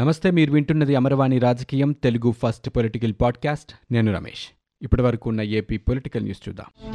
నమస్తే మీరు వింటున్నది అమరవాణి రాజకీయం తెలుగు ఫస్ట్ పొలిటికల్ పాడ్కాస్ట్. నేను రమేష్. ఇప్పటి వరకు ఉన్న ఏపీ పొలిటికల్ న్యూస్ చూద్దాం.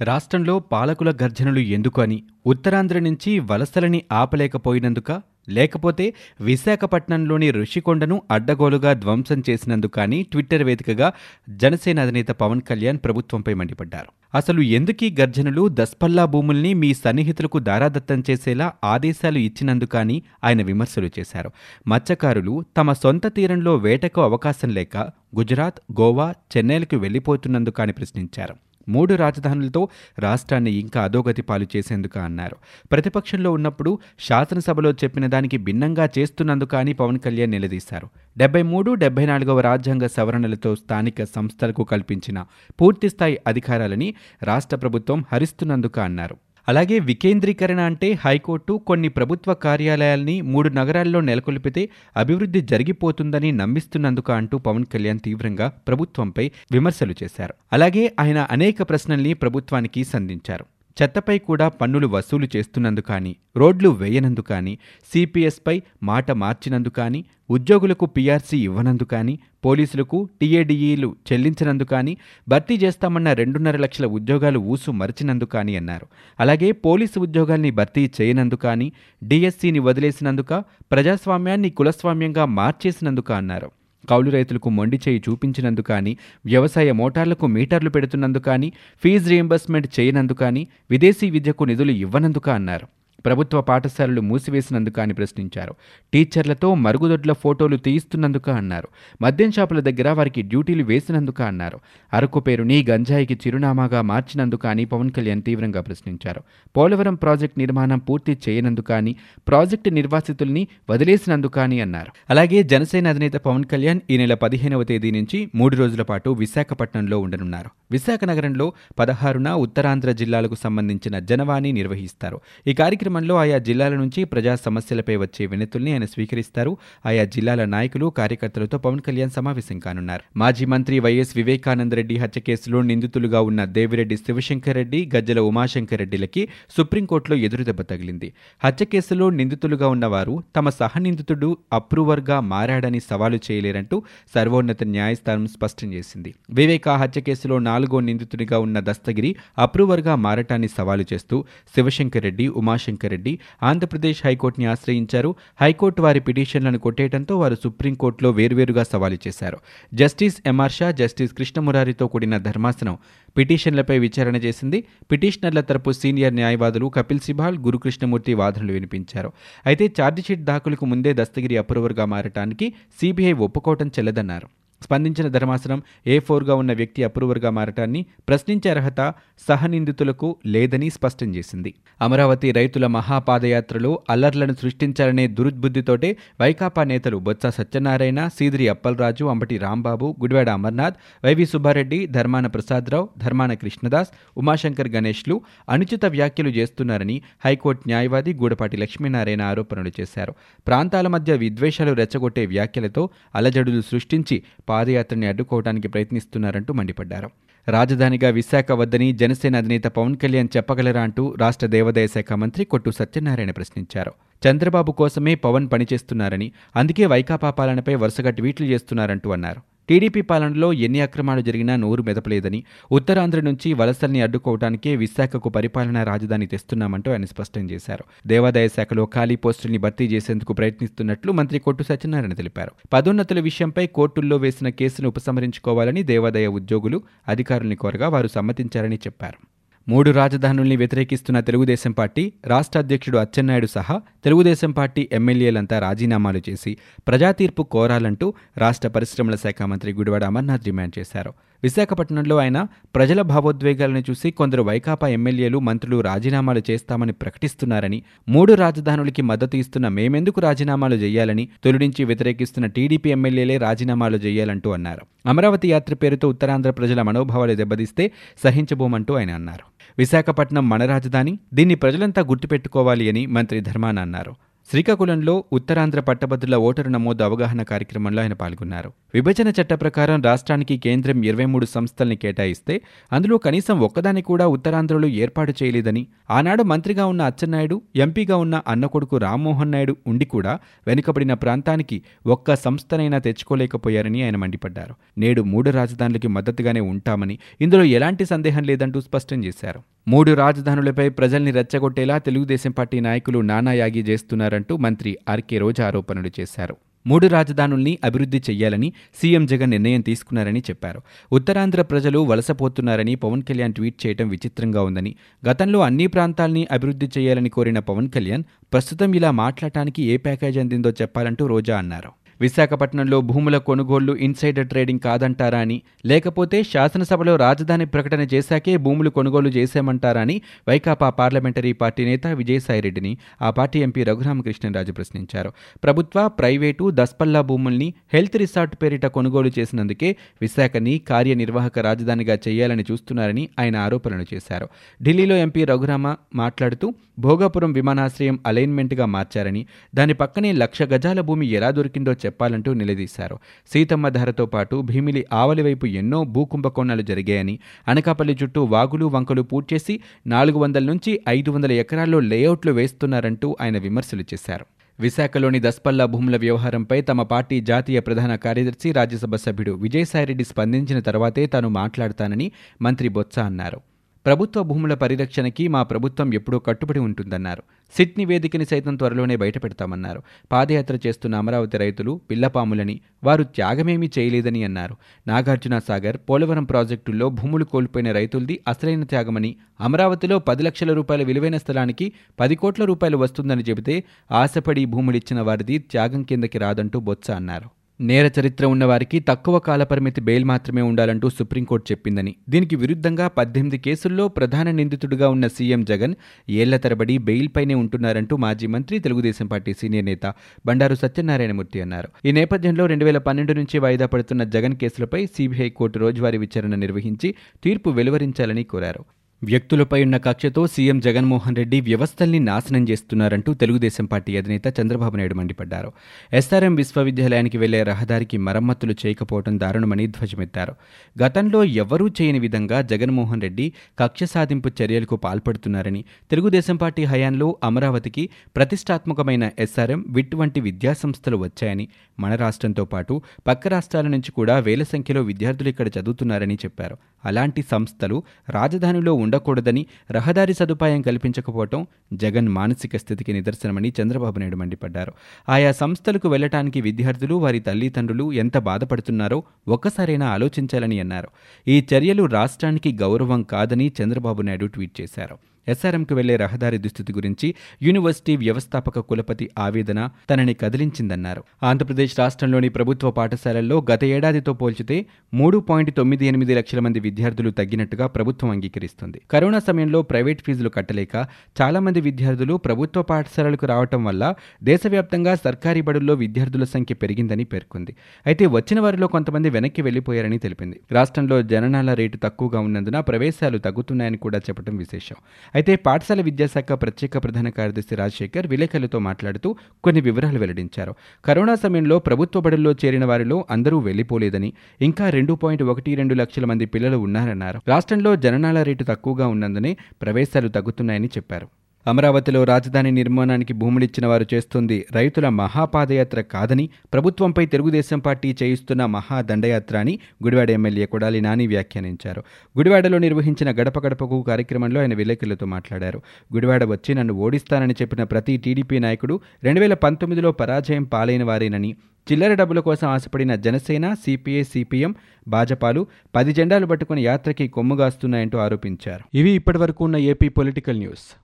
రాష్ట్రంలో పాలకుల గర్జనలు ఎందుకు అని ఉత్తరాంధ్ర నుంచి వలసలని ఆపలేకపోయినందుక లేకపోతే విశాఖపట్నంలోని ఋషికొండను అడ్డగోలుగా ధ్వంసం చేసినందుకు కానీ ట్విట్టర్ వేదికగా జనసేన అధినేత పవన్ కళ్యాణ్ ప్రభుత్వంపై మండిపడ్డారు. అసలు ఎందుకీ గర్జనలు దస్పల్లా భూముల్ని మీ సన్నిహితులకు దారాదత్తం చేసేలా ఆదేశాలు ఇచ్చినందుకని ఆయన విమర్శలు చేశారు. మత్స్యకారులు తమ సొంత తీరంలో వేటకు అవకాశం లేక గుజరాత్ గోవా చెన్నైలకు వెళ్ళిపోతున్నందుకు అని ప్రశ్నించారు. మూడు రాజధానులతో రాష్ట్రాన్ని ఇంకా అధోగతి పాలు చేసేందుకు అన్నారు. ప్రతిపక్షంలో ఉన్నప్పుడు శాసనసభలో చెప్పిన దానికి భిన్నంగా చేస్తున్నందుక అని పవన్ కళ్యాణ్ నిలదీశారు. డెబ్బై మూడు డెబ్బై నాలుగవ రాజ్యాంగ సవరణలతో స్థానిక సంస్థలకు కల్పించిన పూర్తిస్థాయి అధికారాలని రాష్ట్ర ప్రభుత్వం హరిస్తున్నందుకు అన్నారు. అలాగే వికేంద్రీకరణ అంటే హైకోర్టు కొన్ని ప్రభుత్వ కార్యాలయాల్ని మూడు నగరాల్లో నెలకొల్పితే అభివృద్ధి జరిగిపోతుందని నమ్మిస్తున్నందుకు అంటూ పవన్ కళ్యాణ్ తీవ్రంగా ప్రభుత్వంపై విమర్శలు చేశారు. అలాగే ఆయన అనేక ప్రశ్నల్ని ప్రభుత్వానికి సంధించారు. చెత్తపై కూడా పన్నులు వసూలు చేస్తున్నందు కానీ రోడ్లు వేయనందు కానీ సిపిఎస్పై మాట మార్చినందు కానీ ఉద్యోగులకు పీఆర్సీ ఇవ్వనందు కానీ పోలీసులకు టీఏడీఈలు చెల్లించినందు కానీ భర్తీ చేస్తామన్న రెండున్నర లక్షల ఉద్యోగాలు ఊసు మరిచినందుకు కానీ అన్నారు. అలాగే పోలీసు ఉద్యోగాల్ని భర్తీ చేయనందు కానీ డిఎస్సీని వదిలేసినందుక ప్రజాస్వామ్యాన్ని కులస్వామ్యంగా మార్చేసినందుక అన్నారు. కౌలు రైతులకు మొండి చేయి చూపించినందుకు కానీ వ్యవసాయ మోటార్లకు మీటర్లు పెడుతున్నందుకు కానీ ఫీజు రీయింబర్స్మెంట్ చేయనందుకు కానీ విదేశీ విద్యకు నిధులు ఇవ్వనందుక అన్నారు. ప్రభుత్వ పాఠశాలలు మూసివేసినందుకు అని ప్రశ్నించారు. టీచర్లతో మరుగుదొడ్ల ఫోటోలు తీయిస్తున్నందుకు అన్నారు. మద్యం షాపుల దగ్గర వారికి డ్యూటీలు వేసినందుకు అన్నారు. అరకు పేరుని గంజాయికి చిరునామాగా మార్చినందుక అని పవన్ కళ్యాణ్ తీవ్రంగా ప్రశ్నించారు. పోలవరం ప్రాజెక్టు నిర్మాణం పూర్తి చేయనందుక అని ప్రాజెక్టు నిర్వాసితుల్ని వదిలేసినందుక అని అన్నారు. అలాగే జనసేన అధినేత పవన్ కళ్యాణ్ ఈ నెల పదిహేనవ తేదీ నుంచి మూడు రోజుల పాటు విశాఖపట్నంలో ఉండనున్నారు. విశాఖ నగరంలో పదహారున ఉత్తరాంధ్ర జిల్లాలకు సంబంధించిన జనవాణి నిర్వహిస్తారు. ఈ కార్యక్రమం కార్యక్రమంలో ఆయా జిల్లాల నుంచి ప్రజా సమస్యలపై వచ్చే వినతుల్ని ఆయన స్వీకరిస్తారు. ఆయా జిల్లాల నాయకులు కార్యకర్తలతో పవన్ కళ్యాణ్ సమావేశం కానున్నారు. మాజీ మంత్రి వైఎస్ వివేకానందరెడ్డి హత్య కేసులో నిందితులుగా ఉన్న దేవిరెడ్డి శివశంకర్ రెడ్డి గజ్జల ఉమాశంకర్ రెడ్డిలకి సుప్రీంకోర్టులో ఎదురుదెబ్బ తగిలింది. హత్య కేసులో నిందితులుగా ఉన్నవారు తమ సహనిందితుడు అప్రూవర్గా మారాడని సవాలు చేయలేరంటూ సర్వోన్నత న్యాయస్థానం స్పష్టం చేసింది. వివేకా హత్య కేసులో నాలుగో నిందితుడిగా ఉన్న దస్తగిరి అప్రూవర్గా మారటాన్ని సవాలు చేస్తూ శివశంకర్ రెడ్డి ఉమాశంకర్ రెడ్డి ఆంధ్రప్రదేశ్ హైకోర్టుని ఆశ్రయించారు. హైకోర్టు వారి పిటిషన్లను కొట్టేయడంతో వారు సుప్రీంకోర్టులో వేర్వేరుగా సవాలు చేశారు. జస్టిస్ ఎంఆర్ షా జస్టిస్ కృష్ణమురారితో కూడిన ధర్మాసనం పిటిషన్లపై విచారణ చేసింది. పిటిషనర్ల తరపు సీనియర్ న్యాయవాదులు కపిల్ సిబాల్ గురుకృష్ణమూర్తి వాదనలు వినిపించారు. అయితే ఛార్జిషీట్ దాఖలకు ముందే దస్తగిరి అప్రూవర్గా మారటానికి సిబిఐ ఒప్పుకోవటం చెల్లదన్నారు. స్పందించిన ధర్మాసనం ఏ ఫోర్గా ఉన్న వ్యక్తి అప్రూవర్గా మారటాన్ని ప్రశ్నించే అర్హత సహనిందితులకు లేదని స్పష్టం చేసింది. అమరావతి రైతుల మహాపాదయాత్రలో అల్లర్లను సృష్టించాలనే దురుద్బుద్ధితోటే వైకాపా నేతలు బొత్స సత్యనారాయణ సీదిరి అప్పలరాజు అంబటి రాంబాబు గుడివాడ అమర్నాథ్ వైవి సుబ్బారెడ్డి ధర్మాన ప్రసాదరావు ధర్మాన కృష్ణదాస్ ఉమాశంకర్ గణేష్లు అనుచిత వ్యాఖ్యలు చేస్తున్నారని హైకోర్టు న్యాయవాది గూడపాటి లక్ష్మీనారాయణ ఆరోపణలు చేశారు. ప్రాంతాల మధ్య విద్వేషాలు రెచ్చగొట్టే వ్యాఖ్యలతో అలజడులు సృష్టించి పాదయాత్రని అడ్డుకోవడానికి ప్రయత్నిస్తున్నారంటూ మండిపడ్డారు. రాజధానిగా విశాఖ వద్దని జనసేన అధినేత పవన్ కళ్యాణ్ చెప్పగలరా అంటూ రాష్ట్ర దేవాదాయ శాఖ మంత్రి కొట్టు సత్యనారాయణ ప్రశ్నించారు. చంద్రబాబు కోసమే పవన్ పనిచేస్తున్నారని అందుకే వైకాపా పాలనపై వరుసగా ట్వీట్లు చేస్తున్నారంటూ అన్నారు. టీడీపీ పాలనలో ఎన్ని అక్రమాలు జరిగినా నోరు మెదపలేదని ఉత్తరాంధ్ర నుంచి వలసల్ని అడ్డుకోవడానికే విశాఖకు పరిపాలనా రాజధాని తెస్తున్నామంటూ ఆయన స్పష్టం చేశారు. దేవాదాయ శాఖలో ఖాళీ పోస్టుల్ని భర్తీ చేసేందుకు ప్రయత్నిస్తున్నట్లు మంత్రి కొట్టు సత్యనారాయణ తెలిపారు. పదోన్నతుల విషయంపై కోర్టుల్లో వేసిన కేసును ఉపసంహరించుకోవాలని దేవాదాయ ఉద్యోగులు అధికారుల్ని కోరగా వారు సమ్మతించారని చెప్పారు. మూడు రాజధానుల్ని వ్యతిరేకిస్తున్న తెలుగుదేశం పార్టీ రాష్ట్ర అధ్యక్షుడు అచ్చెన్నాయుడు సహా తెలుగుదేశం పార్టీ ఎమ్మెల్యేలంతా రాజీనామాలు చేసి ప్రజాతీర్పు కోరాలంటూ రాష్ట్ర పరిశ్రమల శాఖ మంత్రి గుడివాడ అమర్నాథ్ డిమాండ్ చేశారు. విశాఖపట్నంలో ఆయన ప్రజల భావోద్వేగాలను చూసి కొందరు వైకాపా ఎమ్మెల్యేలు మంత్రులు రాజీనామాలు చేస్తామని ప్రకటిస్తున్నారని మూడు రాజధానులకి మద్దతు ఇస్తున్న మేమెందుకు రాజీనామాలు చేయాలని తొలి నుంచి వ్యతిరేకిస్తున్న టీడీపీ ఎమ్మెల్యేలే రాజీనామాలు చేయాలంటూ అన్నారు. అమరావతి యాత్ర పేరుతో ఉత్తరాంధ్ర ప్రజల మనోభావాలు దెబ్బతీస్తే సహించబోమంటూ ఆయన అన్నారు. విశాఖపట్నం మన రాజధాని దీన్ని ప్రజలంతా గుర్తుపెట్టుకోవాలి అని మంత్రి ధర్మాన అన్నారు. శ్రీకాకుళంలో ఉత్తరాంధ్ర పట్టభద్రుల ఓటరు నమోదు అవగాహన కార్యక్రమంలో ఆయన పాల్గొన్నారు. విభజన చట్ట ప్రకారం రాష్ట్రానికి కేంద్రం ఇరవై మూడు సంస్థల్ని కేటాయిస్తే అందులో కనీసం ఒక్కదాన్ని కూడా ఉత్తరాంధ్రలో ఏర్పాటు చేయలేదని ఆనాడు మంత్రిగా ఉన్న అచ్చెన్నాయుడు ఎంపీగా ఉన్న అన్న కొడుకు రామ్మోహన్ నాయుడు ఉండి కూడా వెనుకబడిన ప్రాంతానికి ఒక్క సంస్థనైనా తెచ్చుకోలేకపోయారని ఆయన మండిపడ్డారు. నేడు మూడు రాజధానులకి మద్దతుగానే ఉంటామని ఇందులో ఎలాంటి సందేహం లేదంటూ స్పష్టం చేశారు. మూడు రాజధానులపై ప్రజల్ని రెచ్చగొట్టేలా తెలుగుదేశం పార్టీ నాయకులు నానాయాగి చేస్తున్నారంటూ మంత్రి ఆర్కే రోజా ఆరోపణలు చేశారు. మూడు రాజధానుల్ని అభివృద్ధి చెయ్యాలని సీఎం జగన్ నిర్ణయం తీసుకున్నారని చెప్పారు. ఉత్తరాంధ్ర ప్రజలు వలసపోతున్నారని పవన్ కళ్యాణ్ ట్వీట్ చేయడం విచిత్రంగా ఉందని గతంలో అన్ని ప్రాంతాల్ని అభివృద్ధి చేయాలని కోరిన పవన్ కళ్యాణ్ ప్రస్తుతం ఇలా మాట్లాడటానికి ఏ ప్యాకేజ్ అందిందో చెప్పాలంటూ రోజా అన్నారు. విశాఖపట్నంలో భూముల కొనుగోళ్ళు ఇన్సైడర్ ట్రేడింగ్ కాదంటారా అని లేకపోతే శాసనసభలో రాజధాని ప్రకటన చేశాకే భూములు కొనుగోలు చేశామంటారా అని వైకాపా పార్లమెంటరీ పార్టీ నేత విజయసాయిరెడ్డిని ఆ పార్టీ ఎంపీ రఘురామకృష్ణరాజు ప్రశ్నించారు. ప్రభుత్వ ప్రైవేటు దస్పల్లా భూముల్ని హెల్త్ రిసార్ట్ పేరిట కొనుగోలు చేసినందుకే విశాఖని కార్యనిర్వాహక రాజధానిగా చేయాలని చూస్తున్నారని ఆయన ఆరోపణలు చేశారు. ఢిల్లీలో ఎంపీ రఘురామ మాట్లాడుతూ భోగాపురం విమానాశ్రయం అలైన్మెంట్గా మార్చారని దాని పక్కనే లక్ష గజాల భూమి ఎలా దొరికిందో చెప్పాలంటూ నిలదీశారు. సీతమ్మ ధరతో పాటు భీమిలి ఆవలివైపు ఎన్నో భూకుంభకోణాలు జరిగాయని అనకాపల్లి చుట్టూ వాగులు వంకలు పూడ్చేసి నాలుగు వందల నుంచి ఐదు వందల ఎకరాల్లో లేఅవుట్లు వేస్తున్నారంటూ ఆయన విమర్శలు చేశారు. విశాఖలోని దస్పల్లా భూముల వ్యవహారంపై తమ పార్టీ జాతీయ ప్రధాన కార్యదర్శి రాజ్యసభ సభ్యుడు విజయసాయిరెడ్డి స్పందించిన తర్వాతే తాను మాట్లాడతానని మంత్రి బొత్స అన్నారు. ప్రభుత్వ భూముల పరిరక్షణకి మా ప్రభుత్వం ఎప్పుడూ కట్టుబడి ఉంటుందన్నారు. సిట్ నివేదికని సైతం త్వరలోనే బయటపెడతామన్నారు పాదయాత్ర చేస్తున్న అమరావతి రైతులు పిల్లపాములని వారు త్యాగమేమీ చేయలేదని అన్నారు. నాగార్జున సాగర్ పోలవరం ప్రాజెక్టుల్లో భూములు కోల్పోయిన రైతులది అసలైన త్యాగమని అమరావతిలో పది లక్షల రూపాయల విలువైన స్థలానికి పది కోట్ల రూపాయలు వస్తుందని చెబితే ఆశపడి భూములిచ్చిన వారిది త్యాగం కిందకి రాదంటూ బొత్స అన్నారు. నేర చరిత్ర ఉన్నవారికి తక్కువ కాలపరిమితి బెయిల్ మాత్రమే ఉండాలంటూ సుప్రీంకోర్టు చెప్పిందని. దీనికి విరుద్ధంగా పద్దెనిమిది కేసుల్లో ప్రధాన నిందితుడిగా ఉన్న సీఎం జగన్ ఏళ్ళ తరబడి బెయిల్పైనే ఉంటున్నారంటూ మాజీ మంత్రి తెలుగుదేశం పార్టీ సీనియర్ నేత బండారు సత్యనారాయణమూర్తి అన్నారు. ఈ నేపథ్యంలో రెండు వేల పన్నెండు నుంచి వాయిదా పడుతున్న జగన్ కేసులపై సీబీఐ కోర్టు రోజువారీ విచారణ నిర్వహించి తీర్పు వెలువరించాలని కోరారు. వ్యక్తులపై ఉన్న కక్షతో సీఎం జగన్మోహన్ రెడ్డి వ్యవస్థల్ని నాశనం చేస్తున్నారంటూ తెలుగుదేశం పార్టీ అధినేత చంద్రబాబు నాయుడు మండిపడ్డారు. ఎస్ఆర్ఎం విశ్వవిద్యాలయానికి వెళ్ళే రహదారికి మరమ్మతులు చేయకపోవడం దారుణమని ధ్వజమెత్తారు. గతంలో ఎవరూ చేయని విధంగా జగన్మోహన్ రెడ్డి కక్ష సాధింపు చర్యలకు పాల్పడుతున్నారని తెలుగుదేశం పార్టీ హయాంలో అమరావతికి ప్రతిష్టాత్మకమైన ఎస్ఆర్ఎం విట్ వంటి విద్యాసంస్థలు వచ్చాయని మన రాష్ట్రంతో పాటు పక్క రాష్ట్రాల నుంచి కూడా వేల సంఖ్యలో విద్యార్థులు ఇక్కడ చదువుతున్నారని చెప్పారు. అలాంటి సంస్థలు రాజధానిలో ఉండకూడదని రహదారి సదుపాయం కల్పించకపోవటం జగన్ మానసిక స్థితికి నిదర్శనమని చంద్రబాబు నాయుడు మండిపడ్డారు. ఆయా సంస్థలకు వెళ్ళటానికి విద్యార్థులు వారి తల్లిదండ్రులు ఎంత బాధపడుతున్నారో ఒక్కసారైనా ఆలోచించాలని అన్నారు. ఈ చర్యలు రాష్ట్రానికి గౌరవం కాదని చంద్రబాబు నాయుడు ట్వీట్ చేశారు. ఎస్ఆర్ఎంకు వెళ్ళే రహదారి దుస్థితి గురించి యూనివర్సిటీ వ్యవస్థాపక కులపతి ఆవేదన తనని కదిలించిందన్నారు. ఆంధ్రప్రదేశ్ రాష్ట్రంలోని ప్రభుత్వ పాఠశాలల్లో గత ఏడాదితో పోల్చితే మూడు పాయింట్ తొమ్మిది ఎనిమిది లక్షల మంది విద్యార్థులు తగ్గినట్టుగా ప్రభుత్వం అంగీకరిస్తుంది. కరోనా సమయంలో ప్రైవేట్ ఫీజులు కట్టలేక చాలా మంది విద్యార్థులు ప్రభుత్వ పాఠశాలలకు రావటం వల్ల దేశవ్యాప్తంగా సర్కారీ బడుల్లో విద్యార్థుల సంఖ్య పెరిగిందని పేర్కొంది. అయితే వచ్చిన వారిలో కొంతమంది వెనక్కి వెళ్ళిపోయారని తెలిపింది. రాష్ట్రంలో జననాల రేటు తక్కువగా ఉన్నందున ప్రవేశాలు తగ్గుతున్నాయని కూడా చెప్పడం విశేషం. అయితే పాఠశాల విద్యాశాఖ ప్రత్యేక ప్రధాన కార్యదర్శి రాజశేఖర్ విలేకరులతో మాట్లాడుతూ కొన్ని వివరాలు వెల్లడించారు. కరోనా సమయంలో ప్రభుత్వ బడుల్లో చేరిన వారిలో అందరూ వెళ్ళిపోలేదని ఇంకా రెండు పాయింట్ ఒకటి రెండు లక్షల మంది పిల్లలు ఉన్నారన్నారు. రాష్ట్రంలో జననాల రేటు తక్కువగా ఉన్నందునే ప్రవేశాలు తగ్గుతున్నాయని చెప్పారు. అమరావతిలో రాజధాని నిర్మాణానికి భూములిచ్చిన వారు చేస్తుంది రైతుల మహాపాదయాత్ర కాదని ప్రభుత్వంపై తెలుగుదేశం పార్టీ చేయిస్తున్న మహాదండయాత్ర అని గుడివాడ ఎమ్మెల్యే కొడాలి నాని వ్యాఖ్యానించారు. గుడివాడలో నిర్వహించిన గడప గడపకు కార్యక్రమంలో ఆయన విలేకరులతో మాట్లాడారు. గుడివాడ వచ్చి నన్ను ఓడిస్తానని చెప్పిన ప్రతి టీడీపీ నాయకుడు రెండు వేల పంతొమ్మిదిలో పరాజయం పాలైన వారేనని చిల్లర డబ్బుల కోసం ఆశపడిన జనసేన సిపిఐ సిపిఎం భాజపాలు పది జెండాలు పట్టుకుని యాత్రకి కొమ్ముగాస్తున్నాయంటూ ఆరోపించారు. ఇవి ఇప్పటివరకు ఉన్న ఏపీ పొలిటికల్ న్యూస్.